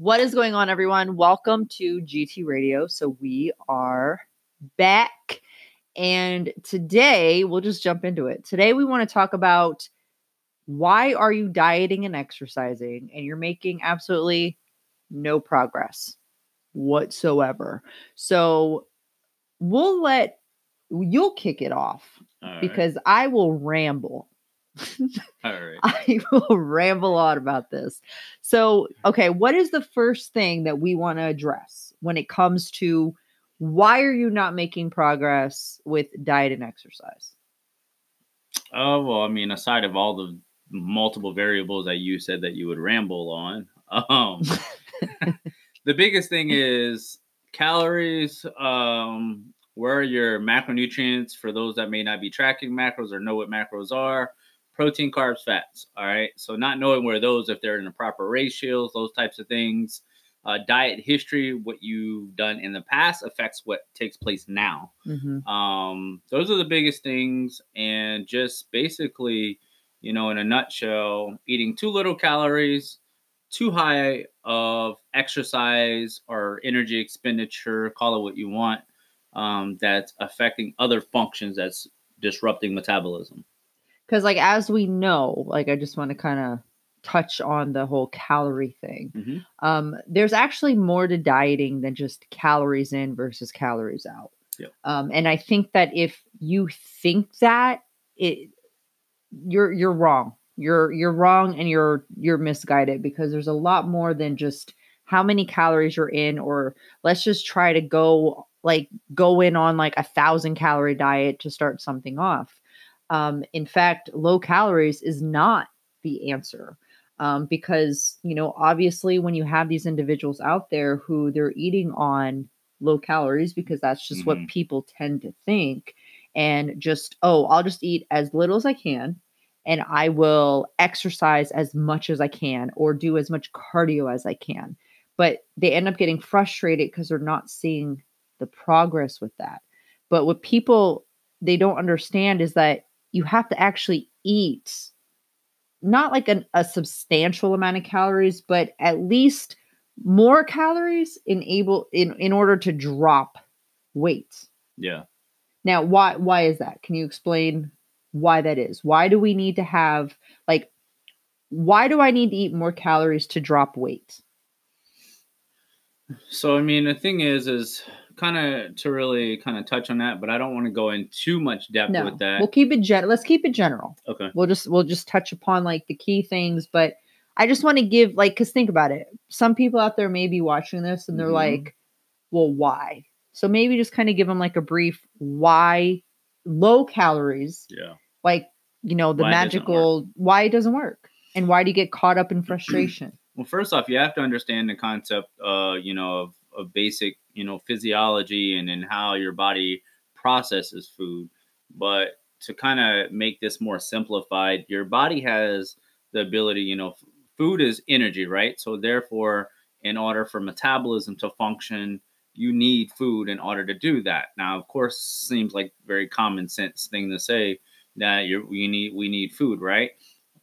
What is going on, everyone? Welcome to GT Radio. So, we are back, and today we'll just jump into it. Today, we want to talk about why are you dieting and exercising and you're making absolutely no progress whatsoever. So, we'll let you'll kick it off right. because I will ramble. All right. I will ramble on about this. So, okay, what is the first thing that we want to address when it comes to why are you not making progress with diet and exercise? Oh well, I mean, aside of all the multiple variables that you said that you would ramble on, um, the biggest thing is calories. Um, where are your macronutrients for those that may not be tracking macros or know what macros are? Protein, carbs, fats. All right. So not knowing where those, if they're in the proper ratios, those types of things. Uh, diet history, what you've done in the past affects what takes place now. Mhm. Um, those are the biggest things, and just basically, you know, in a nutshell, eating too little calories, too high of exercise or energy expenditure, call it what you want, um, that's affecting other functions that's disrupting metabolism. Because, like, as we know, like, I just want to kind of touch on the whole calorie thing. Mhm. Um, there's actually more to dieting than just calories in versus calories out. Yep. Um, and I think that if you think that, it you're you're wrong. You're you're wrong and you're you're misguided because there's a lot more than just how many calories you're in, or let's just try to go like go in on like a thousand calorie diet to start something off. Um, in fact, low calories is not the answer um, because you know obviously when you have these individuals out there who they're eating on low calories because that's just what Mhm. people tend to think and just oh i'll just eat as little as i can and i will exercise as much as i can or do as much cardio as i can but they end up getting frustrated because they're not seeing the progress with that but what people they don't understand is that you have to actually eat not like an, a substantial amount of calories, but at least more calories in able in, in order to drop weight. Yeah. Now, why why is that? Can you explain why that is? Why do we need to have like why do I need to eat more calories to drop weight? So I mean, the thing is, is kind of to really kind of touch on that, but I don't want to go in too much depth No, with that. we'll keep it gen. Let's keep it general. okay. We'll just we'll just touch upon like the key things, but I just want to give like because think about it. Some people out there may be watching this and they're Mhm. like, "Well, why?" So maybe just kind of give them like a brief why low calories, Yeah. like you know the Why it magical why it doesn't work, and why do you get caught up in frustration? Well, first off, you have to understand the concept, uh, you know, of, of basic, you know, physiology and in how your body processes food. But to kind of make this more simplified, your body has the ability, you know, food is energy, right? So therefore, in order for metabolism to function, you need food in order to do that. Now, of course, seems like very common sense thing to say that you we need we need food, right?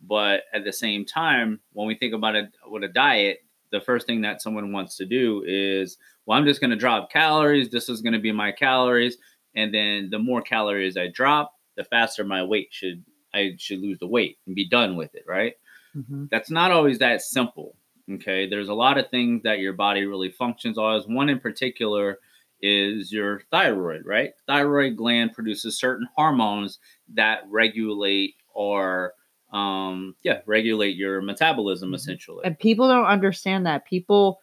But at the same time, when we think about it with a diet, the first thing that someone wants to do is, well, I'm just going to drop calories. This is going to be my calories, and then the more calories I drop, the faster my weight should I should lose the weight and be done with it, right? Mhm. That's not always that simple. Okay, there's a lot of things that your body really functions on. One in particular is your thyroid, right? Thyroid gland produces certain hormones that regulate or um yeah regulate your metabolism Mhm. essentially And people don't understand that. People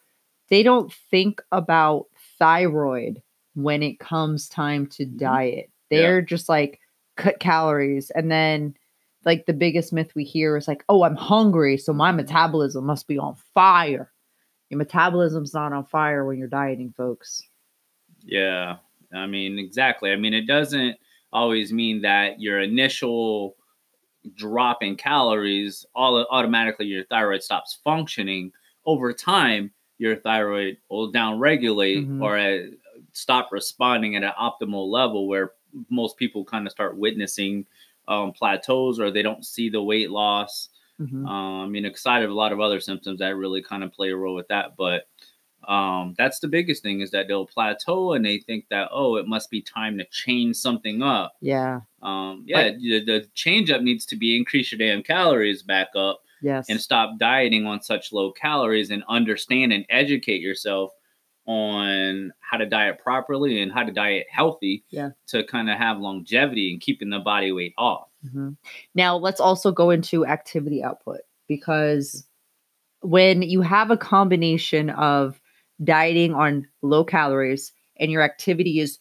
they don't think about thyroid when it comes time to Mhm. diet. They're just like cut calories and then like the biggest myth we hear is like, "Oh, I'm hungry, so my metabolism must be on fire." Your metabolism's not on fire when you're dieting, folks. yeah i mean exactly i mean it doesn't always mean that your initial drop in calories all automatically your thyroid stops functioning over time your thyroid will downregulate Mhm. or uh, stop responding at an optimal level where most people kind of start witnessing um, plateaus or they don't see the weight loss Mhm. Um, I mean, aside of a lot of other symptoms that really kind of play a role with that, but um, that's the biggest thing is that they'll plateau and they think that oh, it must be time to change something up. Yeah. Um, yeah, the, the change up needs to be increase your damn calories back up Yes. and stop dieting on such low calories and understand and educate yourself on how to diet properly and how to diet healthy Yeah. to kind of have longevity and keeping the body weight off. Mhm. Now, let's also go into activity output because when you have a combination of dieting on low calories and your activity is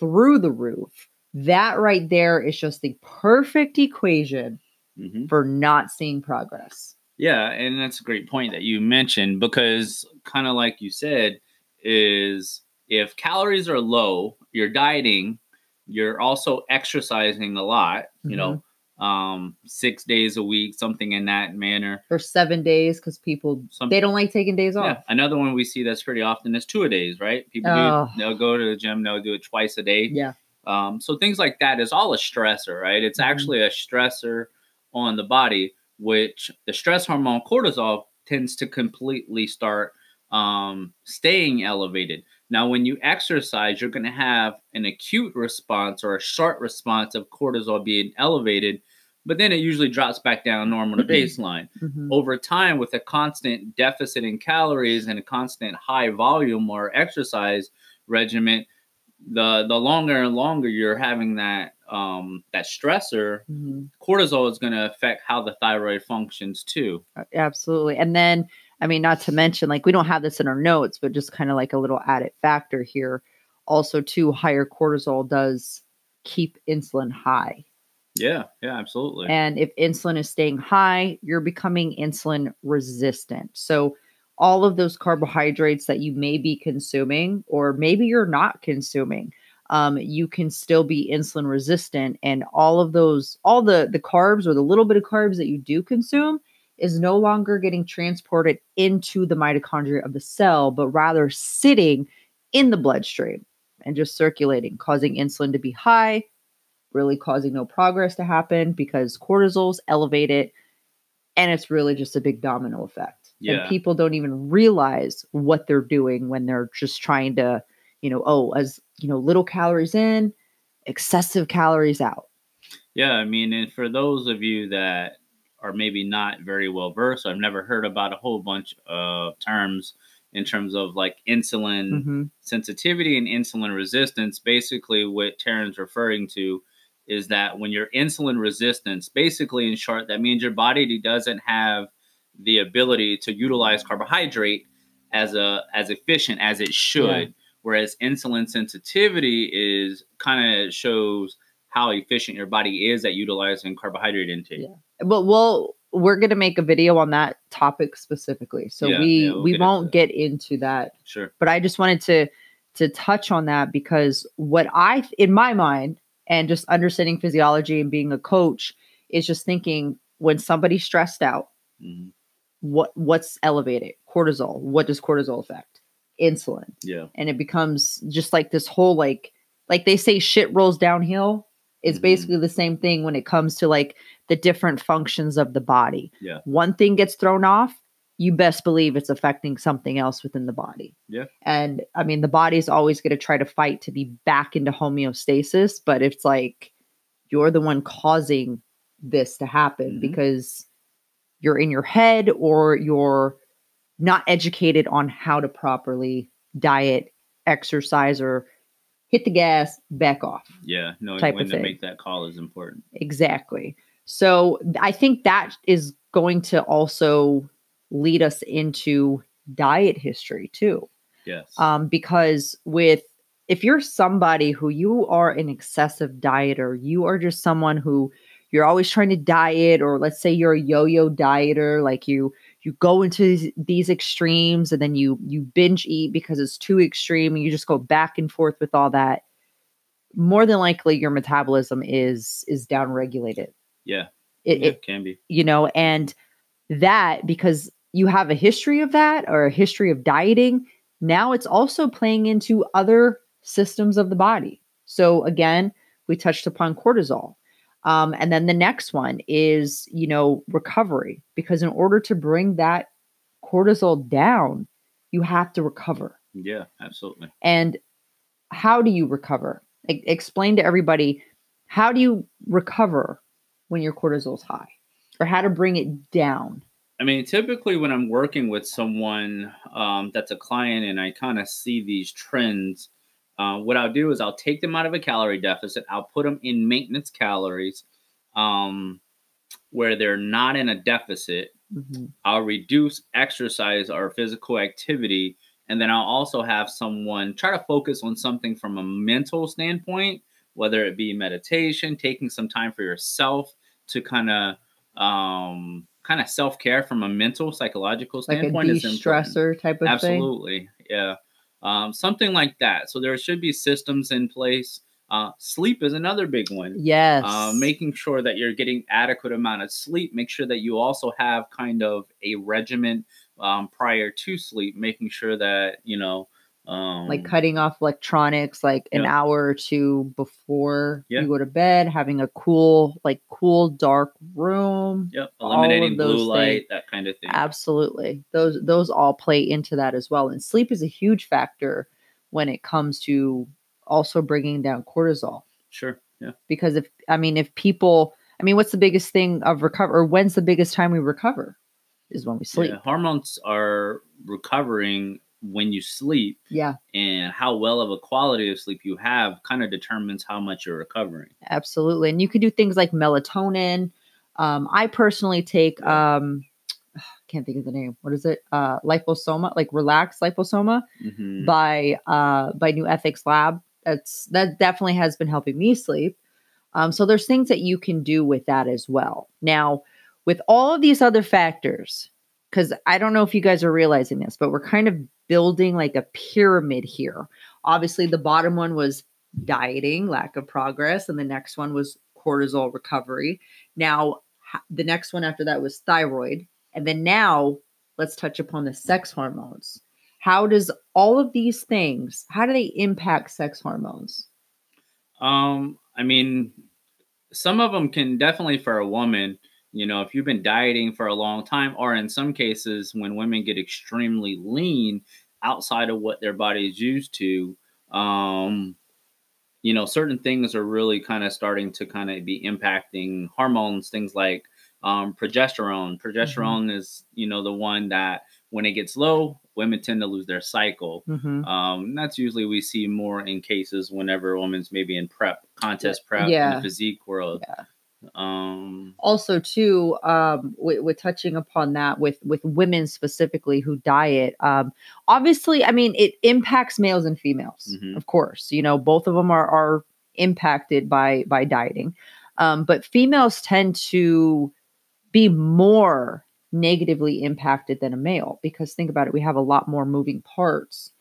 through the roof, that right there is just the perfect equation hmm for not seeing progress. Yeah, and that's a great point that you mentioned because kind of like you said is if calories are low, you're dieting, you're also exercising a lot, you know, um 6 days a week, something in that manner. For seven days, because people Some they don't like taking days off. yeah, another one we see that's pretty often is two a days, right? People Oh. do they'll go to the gym, they'll do it twice a day. Yeah. Um, so things like that is all a stressor, right? It's Mhm. actually a stressor on the body, which the stress hormone cortisol tends to completely start um, staying elevated. Now, when you exercise, you're going to have an acute response or a short response of cortisol being elevated, but then it usually drops back down normal to baseline Mhm. over time with a constant deficit in calories and a constant high volume or exercise regimen the the longer and longer you're having that um that stressor Mhm. cortisol is going to affect how the thyroid functions too Absolutely. And then, I mean, not to mention, like, we don't have this in our notes, but just kind of like a little added factor here. Also, too, higher cortisol does keep insulin high. yeah yeah absolutely And if insulin is staying high, you're becoming insulin resistant. So, all of those carbohydrates that you may be consuming, or maybe you're not consuming, um, you can still be insulin resistant. And all of those, all the the carbs or the little bit of carbs that you do consume is no longer getting transported into the mitochondria of the cell, but rather sitting in the bloodstream and just circulating, causing insulin to be high, really causing no progress to happen because cortisol's elevated and it's really just a big domino effect. Yeah. And people don't even realize what they're doing when they're just trying to, you know, oh, as you know, little calories in, excessive calories out. yeah i mean and for those of you that are maybe not very well versed i've never heard about a whole bunch of terms in terms of like insulin Mhm. sensitivity and insulin resistance, basically what Taryn's referring to is that when you're insulin resistance, basically in short, that means your body doesn't have the ability to utilize carbohydrate as a as efficient as it should. Whereas insulin sensitivity is kind of shows how efficient your body is at utilizing carbohydrate intake. Yeah. But we'll we're gonna make a video on that topic specifically. So Yeah, we yeah, we'll we get won't that. get into that Sure. but I just wanted to to touch on that because what I in my mind and just understanding physiology and being a coach is just thinking when somebody's stressed out, Mhm. what what's elevated? Cortisol. What does cortisol affect? Insulin. Yeah. And it becomes just like this whole like like they say shit rolls downhill. It's Mhm. basically the same thing when it comes to like the different functions of the body. Yeah. One thing gets thrown off, you best believe it's affecting something else within the body. Yeah. And I mean, the body's always going to try to fight to be back into homeostasis, but it's like you're the one causing this to happen Mhm. because you're in your head or you're not educated on how to properly diet, exercise, or hit the gas, back off. Yeah. Knowing Type when of to thing. make that call is important. Exactly. So I think that is going to also lead us into diet history too. Yes. Um, because with if you're somebody who you are an excessive dieter, you are just someone who you're always trying to diet, or let's say you're a yo-yo dieter, like you you go into these, extremes and then you you binge eat because it's too extreme and you just go back and forth with all that. More than likely, your metabolism is is down regulated. yeah. It, yeah, it can be. you know, and that because you have a history of that or a history of dieting, now it's also playing into other systems of the body. So again, we touched upon cortisol. Um, and then the next one is, you know, recovery, because in order to bring that cortisol down, you have to recover. Yeah, absolutely. And how do you recover? E- explain to everybody how do you recover when your cortisol's high or how to bring it down? I mean, typically when I'm working with someone um, that's a client and I kind of see these trends, uh, what I'll do is I'll take them out of a calorie deficit. I'll put them in maintenance calories um, where they're not in a deficit. Mhm. I'll reduce exercise or physical activity. And then I'll also have someone try to focus on something from a mental standpoint, whether it be meditation, taking some time for yourself to kind of um, kind of self care from a mental, psychological Like a standpoint. is important. de-stressor type of thing. Absolutely. Yeah. Um, something like that. So there should be systems in place. Uh, sleep is another big one. Yes. Uh, making sure that you're getting adequate amount of sleep. Make sure that you also have kind of a regimen um, prior to sleep. Making sure that you know, um, like cutting off electronics like an Yeah. hour or two before Yeah. you go to bed, having a cool, like cool dark room. yep, eliminating blue those light, things. that kind of thing. Absolutely. Those those all play into that as well. And sleep is a huge factor when it comes to also bringing down cortisol Sure. Yeah. because if I mean if people I mean what's the biggest thing of recover or when's the biggest time we recover is when we sleep. Yeah, hormones are recovering when you sleep, yeah. and how well of a quality of sleep you have kind of determines how much you're recovering. absolutely. And you can do things like melatonin. Um, i personally take um, can't think of the name. What is it? Uh, liposoma like relax liposoma Mhm. by uh, by new ethics lab. That's that definitely has been helping me sleep. Um, so there's things that you can do with that as well. Now with all of these other factors because i don't know if you guys are realizing this but we're kind of building like a pyramid here. Obviously the bottom one was dieting lack of progress and the next one was cortisol recovery. Now the next one after that was thyroid and then now let's touch upon the sex hormones. How does all of these things how do they impact sex hormones? Um, I mean, some of them can definitely for a woman, you know, if you've been dieting for a long time, or in some cases, when women get extremely lean outside of what their body is used to, um, you know, certain things are really kind of starting to kind of be impacting hormones, things like um, progesterone. Progesterone is, you know, the one that when it gets low, women tend to lose their cycle. mm-hmm. Um, that's usually we see more in cases whenever a woman's maybe in prep, contest prep, in Yeah. the physique world. Yeah. Um, also too um with, with touching upon that with with women specifically who diet um obviously i mean it impacts males and females Mhm. of course you know both of them are are impacted by by dieting um but females tend to be more negatively impacted than a male because think about it we have a lot more moving parts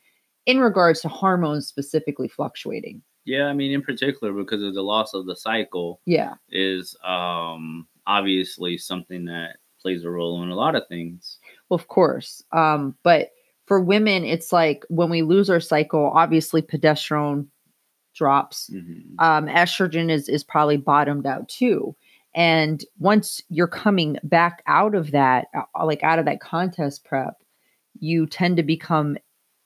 in regards to hormones specifically fluctuating yeah, I mean, in particular, because of the loss of the cycle, yeah is um, obviously something that plays a role in a lot of things. Well, of course. Um, but for women, it's like when we lose our cycle, obviously progesterone drops. Mhm. Um, estrogen is is probably bottomed out too. And once you're coming back out of that, uh, like out of that contest prep, you tend to become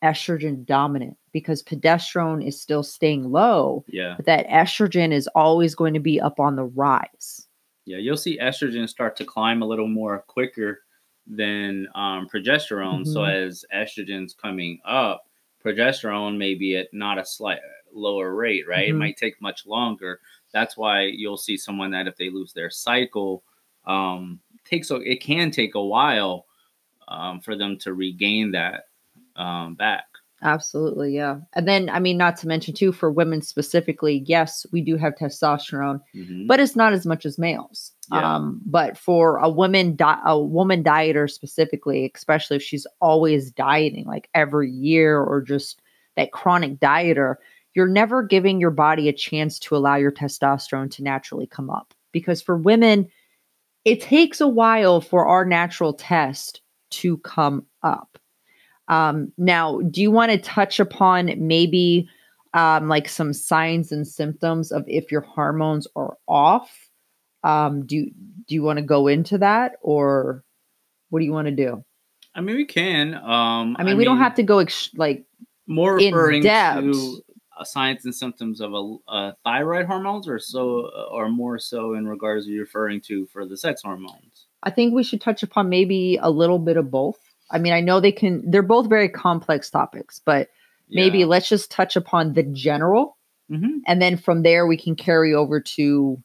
estrogen dominant because progesterone is still staying low, Yeah, but that estrogen is always going to be up on the rise. yeah, you'll see estrogen start to climb a little more quicker than um, progesterone. So Mhm. as estrogen's coming up, progesterone may be at not a slight lower rate, right? It Mhm. might take much longer. That's why you'll see someone that if they lose their cycle, um, takes a, it can take a while um, for them to regain that um, back. Absolutely, yeah. And then, I mean, not to mention too, for women specifically, yes, we do have testosterone, Mhm. but it's not as much as males. Yeah. Um, but for a woman, di- a woman dieter specifically, especially if she's always dieting, like every year, or just that chronic dieter, you're never giving your body a chance to allow your testosterone to naturally come up. Because for women, it takes a while for our natural test to come up. Um, now, do you want to touch upon maybe um, like some signs and symptoms of if your hormones are off? Um, do you, do you want to go into that or what do you want to do? I mean, we can. Um, I mean, we don't have to go ex- like more in referring depth. to uh, signs and symptoms of a, uh, thyroid hormones, or so, or more so in regards to you referring to for the sex hormones. I think we should touch upon maybe a little bit of both. I mean, I know they can, they're both very complex topics, but maybe let's just touch upon the general. hmm And then from there, we can carry over to,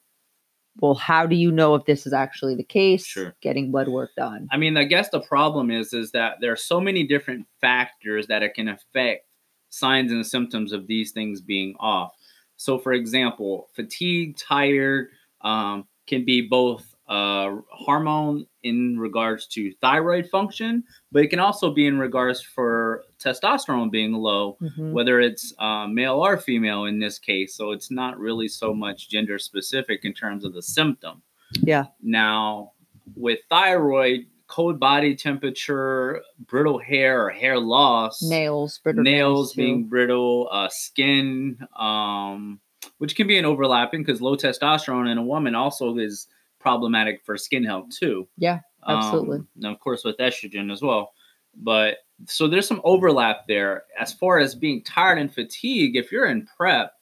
well, how do you know if this is actually the case? Sure. Getting blood work done. I mean, I guess the problem is is that there are so many different factors that it can affect signs and symptoms of these things being off. So, for example, fatigue, tired, um, can be both uh, hormone in regards to thyroid function, but it can also be in regards for testosterone being low, Mhm. whether it's uh, male or female in this case. So it's not really so much gender specific in terms of the symptom. Yeah. Now, with thyroid, cold body temperature, brittle hair or hair loss, Nails, brittle nails too. being brittle, uh, skin, um, which can be an overlapping because low testosterone in a woman also is problematic for skin health too. Yeah, absolutely. Um, and of course, with estrogen as well. But so there's some overlap there. As far as being tired and fatigue, if you're in prep,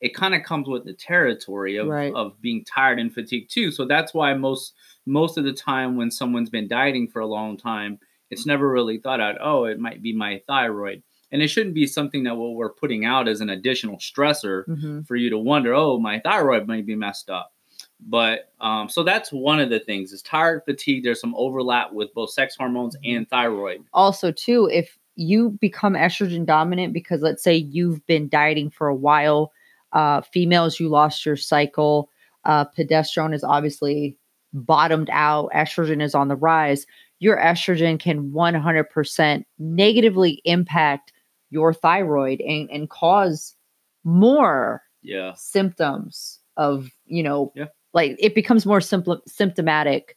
it kind of comes with the territory of, Right. of being tired and fatigued too. So that's why most most of the time when someone's been dieting for a long time, it's never really thought out, oh, it might be my thyroid. And it shouldn't be something that what we're putting out as an additional stressor Mhm. for you to wonder, oh, my thyroid might be messed up. But um, so that's one of the things is tired, fatigue. There's some overlap with both sex hormones and thyroid. also too if you become estrogen dominant because let's say you've been dieting for a while uh females you lost your cycle uh progesterone is obviously bottomed out estrogen is on the rise your estrogen can 100% negatively impact your thyroid and, and cause more Yeah, symptoms of you know Yeah. Like it becomes more simple symptomatic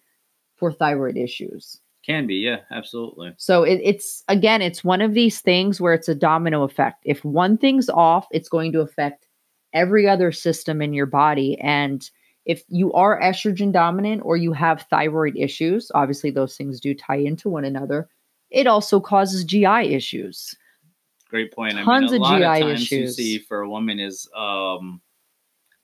for thyroid issues can be. Yeah, absolutely. so it, it's again, it's one of these things where it's a domino effect. If one thing's off, it's going to affect every other system in your body. And if you are estrogen dominant or you have thyroid issues, obviously those things do tie into one another. It also causes GI issues. Great point. I Tons mean, a of lot GI of times you issues. see for a woman is um,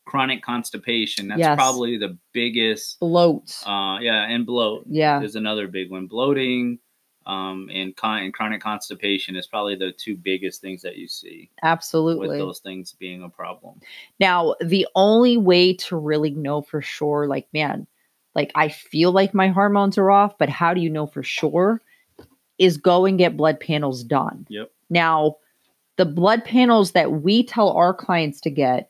chronic constipation. That's Yes. probably the biggest. Bloat. Uh, yeah, and bloat yeah, is another big one. Bloating um, and, con- and chronic constipation is probably the two biggest things that you see Absolutely, with those things being a problem. Now, the only way to really know for sure, like, man, like I feel like my hormones are off, but how do you know for sure? Is go and get blood panels done. Yep. Now, the blood panels that we tell our clients to get,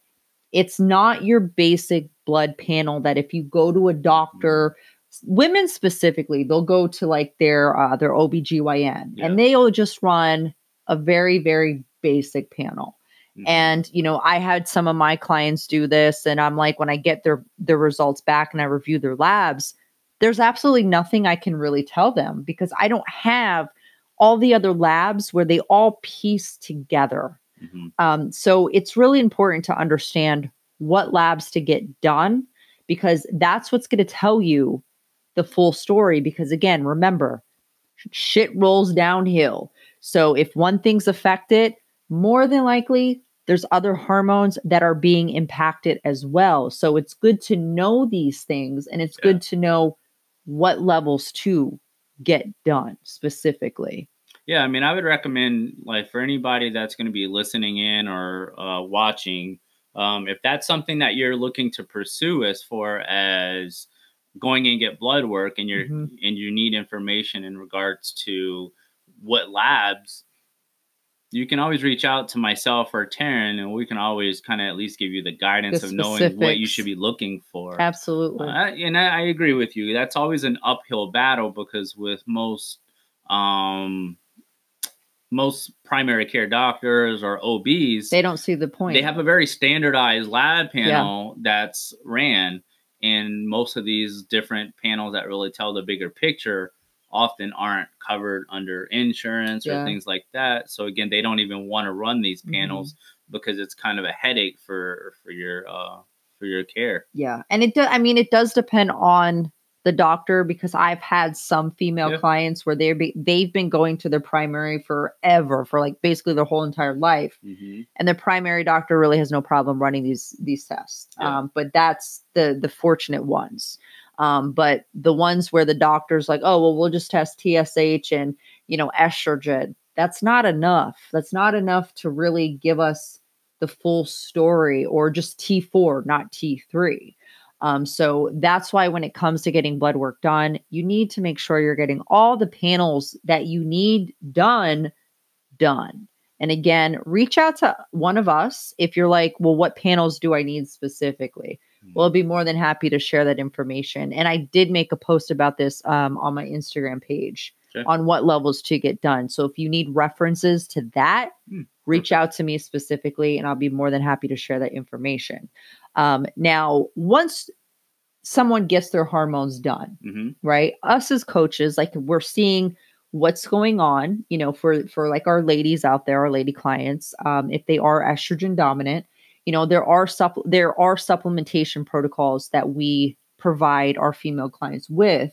it's not your basic blood panel that if you go to a doctor, women specifically, they'll go to like their uh, their OBGYN Yeah. and they'll just run a very, very basic panel. Mhm. And you know, I had some of my clients do this, and I'm like, when I get their their results back and I review their labs, there's absolutely nothing I can really tell them because I don't have all the other labs where they all piece together. Mhm. Um, so it's really important to understand what labs to get done because that's what's going to tell you the full story. Because again, remember, shit rolls downhill. So if one thing's affected, more than likely there's other hormones that are being impacted as well. So it's good to know these things and it's Yeah. good to know what levels to get done specifically. Yeah, I mean, I would recommend like for anybody that's going to be listening in or uh, watching, um, if that's something that you're looking to pursue as far as going and get blood work, and you're Mhm. and you need information in regards to what labs, you can always reach out to myself or Taryn, and we can always kind of at least give you the guidance The of knowing what you should be looking for. Absolutely. Uh, and I, I agree with you. That's always an uphill battle because with most um, most primary care doctors or OBs, they don't see the point. they have a very standardized lab panel that's ran, and most of these different panels that really tell the bigger picture often aren't covered under insurance Yeah. or things like that. So again, they don't even want to run these Mhm. panels because it's kind of a headache for for your uh, for your care. Yeah. And it does, I mean, it does depend on the doctor because I've had some female Yeah. clients where they're be, they've been going to their primary forever for like basically their whole entire life hmm and the primary doctor really has no problem running these these tests. Yeah. um, but that's the the fortunate ones. Um, but the ones where the doctor's like oh well we'll just test tsh and you know estrogen. That's not enough. That's not enough to really give us the full story or just t4 not t3 um, so that's why when it comes to getting blood work done you need to make sure you're getting all the panels that you need done done and again, reach out to one of us if you're like, well, what panels do I need specifically? We'll be more than happy to share that information. And I did make a post about this um, on my Instagram page Okay. on what levels to get done. So if you need references to that, Hmm, reach out to me specifically, and I'll be more than happy to share that information. Um, now, once someone gets their hormones done, hmm right us as coaches like we're seeing what's going on you know for for like our ladies out there our lady clients um if they are estrogen dominant you know there are supp- there are supplementation protocols that we provide our female clients with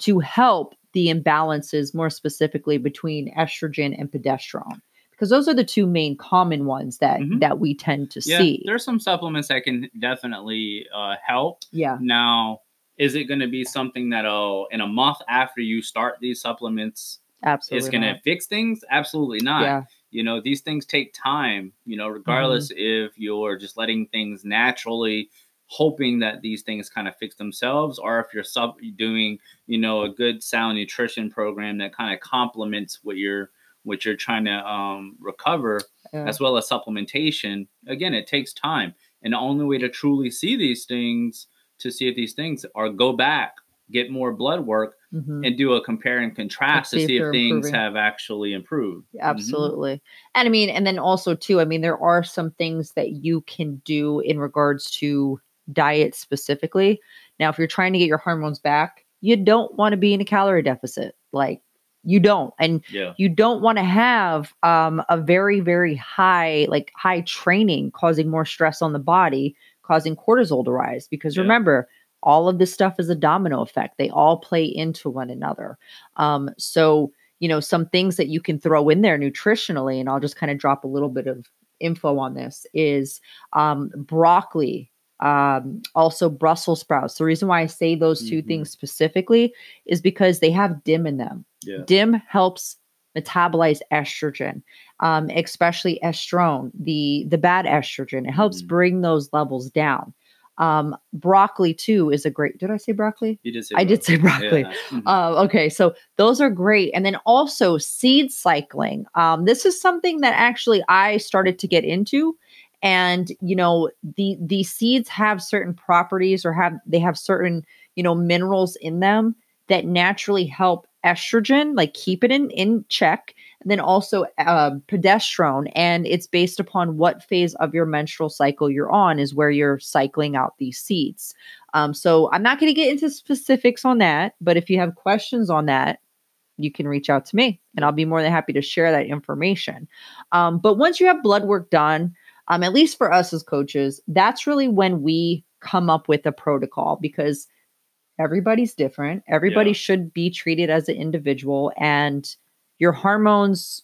to help the imbalances more specifically between estrogen and progesterone because those are the two main common ones that Mhm. that we tend to Yeah, see there's some supplements that can definitely uh, help. yeah Now, is it going to be something that'll in a month after you start these supplements, absolutely it's going to fix things? Absolutely not. yeah You know, these things take time. You know, regardless Mm-hmm. if you're just letting things naturally, hoping that these things kind of fix themselves, or if you're sub doing, you know, a good sound nutrition program that kind of complements what you're what you're trying to um, recover yeah. as well as supplementation. Again, it takes time. And the only way to truly see these things, to see if these things are go back, get more blood work, Mhm. and do a compare and contrast see to see if they're things improving. have actually improved. Mhm. Absolutely. And I mean, and then also too, I mean, there are some things that you can do in regards to diet specifically. Now, if you're trying to get your hormones back, you don't want to be in a calorie deficit. Like you don't. And Yeah. you don't want to have um, a very, very high, like high training causing more stress on the body, causing cortisol to rise. Because Yeah. remember, all of this stuff is a domino effect. They all play into one another. Um, so, you know, some things that you can throw in there nutritionally, and I'll just kind of drop a little bit of info on this is um, broccoli, um, also Brussels sprouts. The reason why I say those 2 Mhm. things specifically is because they have DIM in them. Yeah. DIM helps metabolize estrogen, um, especially estrone, the the bad estrogen. It helps Mhm. bring those levels down. Um, broccoli too is a great. Did I say broccoli? You did say I did say broccoli. Yeah. Mhm. Uh, okay, so those are great. And then also seed cycling. Um, this is something that actually I started to get into. And you know, the the seeds have certain properties or have they have certain, you know, minerals in them that naturally help estrogen, like keep it in, in check. And then also uh, progesterone. And it's based upon what phase of your menstrual cycle you're on, is where you're cycling out these seeds. Um, so I'm not going to get into specifics on that, but if you have questions on that, you can reach out to me and I'll be more than happy to share that information. Um, but once you have blood work done, um, at least for us as coaches, that's really when we come up with a protocol because everybody's different. Everybody Yeah. should be treated as an individual, and your hormones,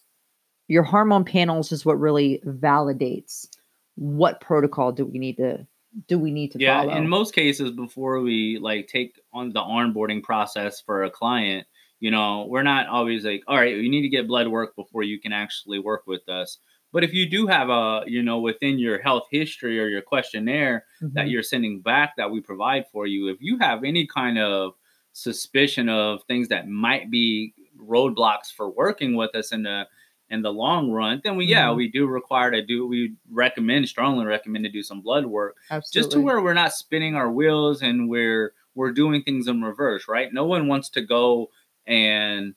your hormone panels is what really validates what protocol do we need to do we need to yeah follow. in most cases before we like take on the onboarding process for a client you know we're not always like all right you need to get blood work before you can actually work with us but if you do have a you know within your health history or your questionnaire that Mhm. you're sending back that we provide for you if you have any kind of suspicion of things that might be roadblocks for working with us in the in the long run then we yeah Mhm. we do require to do we recommend strongly recommend to do some blood work Absolutely. just to where we're not spinning our wheels and we're we're doing things in reverse right no one wants to go and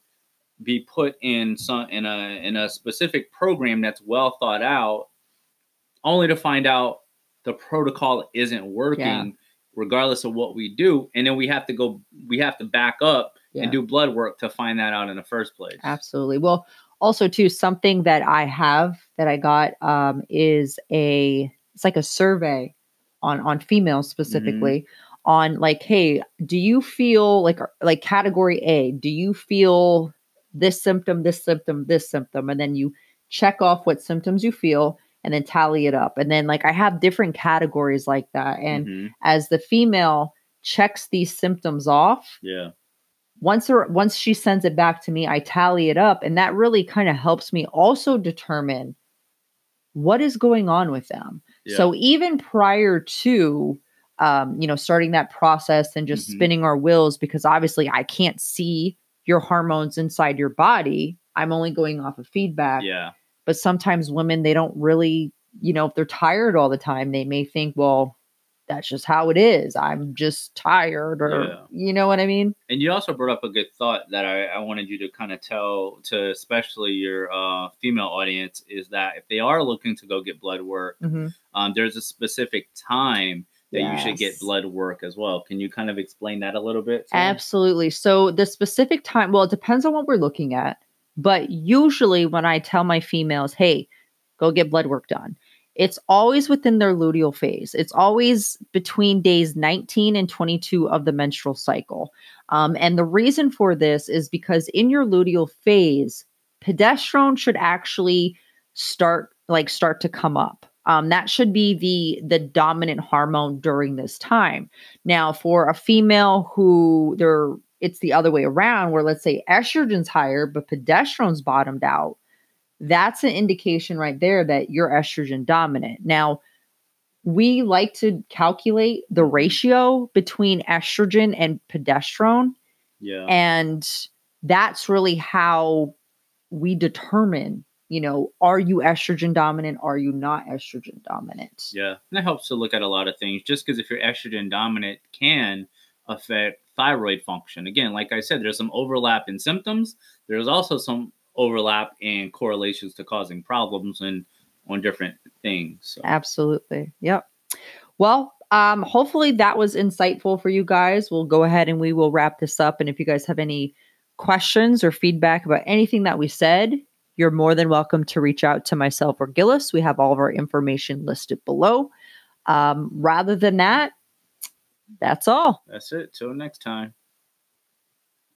be put in some in a in a specific program that's well thought out only to find out the protocol isn't working Yeah. regardless of what we do and then we have to go we have to back up Yeah. and do blood work to find that out in the first place Absolutely. Well, also too, something that I have that I got um, is a it's like a survey on on females specifically on like hey do you feel like like category a do you feel this symptom this symptom this symptom and then you check off what symptoms you feel and then tally it up and then like i have different categories like that and Mhm. as the female checks these symptoms off yeah, once her once she sends it back to me i tally it up and that really kind of helps me also determine what is going on with them yeah. so even prior to um, you know starting that process and just Mhm. spinning our wheels because obviously i can't see your hormones inside your body i'm only going off of feedback. Yeah, but sometimes women they don't really you know if they're tired all the time they may think well that's just how it is. I'm just tired or Yeah. you know what i mean? And you also brought up a good thought that I, I wanted you to kind of tell to especially your uh, female audience is that if they are looking to go get blood work, hmm um, there's a specific time that you should get blood work as well. Can you kind of explain that a little bit? Absolutely. So the specific time, well, it depends on what we're looking at. But usually when I tell my females, hey, go get blood work done, it's always within their luteal phase. It's always between days 19 and 22 of the menstrual cycle. Um, and the reason for this is because in your luteal phase, progesterone should actually start like start to come up. Um, that should be the the dominant hormone during this time. Now, for a female who they're it's the other way around, where let's say estrogen's higher, but progesterone's bottomed out, that's an indication right there that you're estrogen dominant. Now, we like to calculate the ratio between estrogen and progesterone, yeah, and that's really how we determine, you know, are you estrogen dominant? Are you not estrogen dominant? yeah. And that helps to look at a lot of things. Just because if you're estrogen dominant can affect thyroid function. Again, like I said, there's some overlap in symptoms. There's also some overlap in correlations to causing problems and on different things. So. Absolutely. Yep. Well, um, hopefully that was insightful for you guys. We'll go ahead and we will wrap this up. And if you guys have any questions or feedback about anything that we said, you're more than welcome to reach out to myself or Gillis. We have all of our information listed below. Um, rather than that, that's all. That's it. Till next time.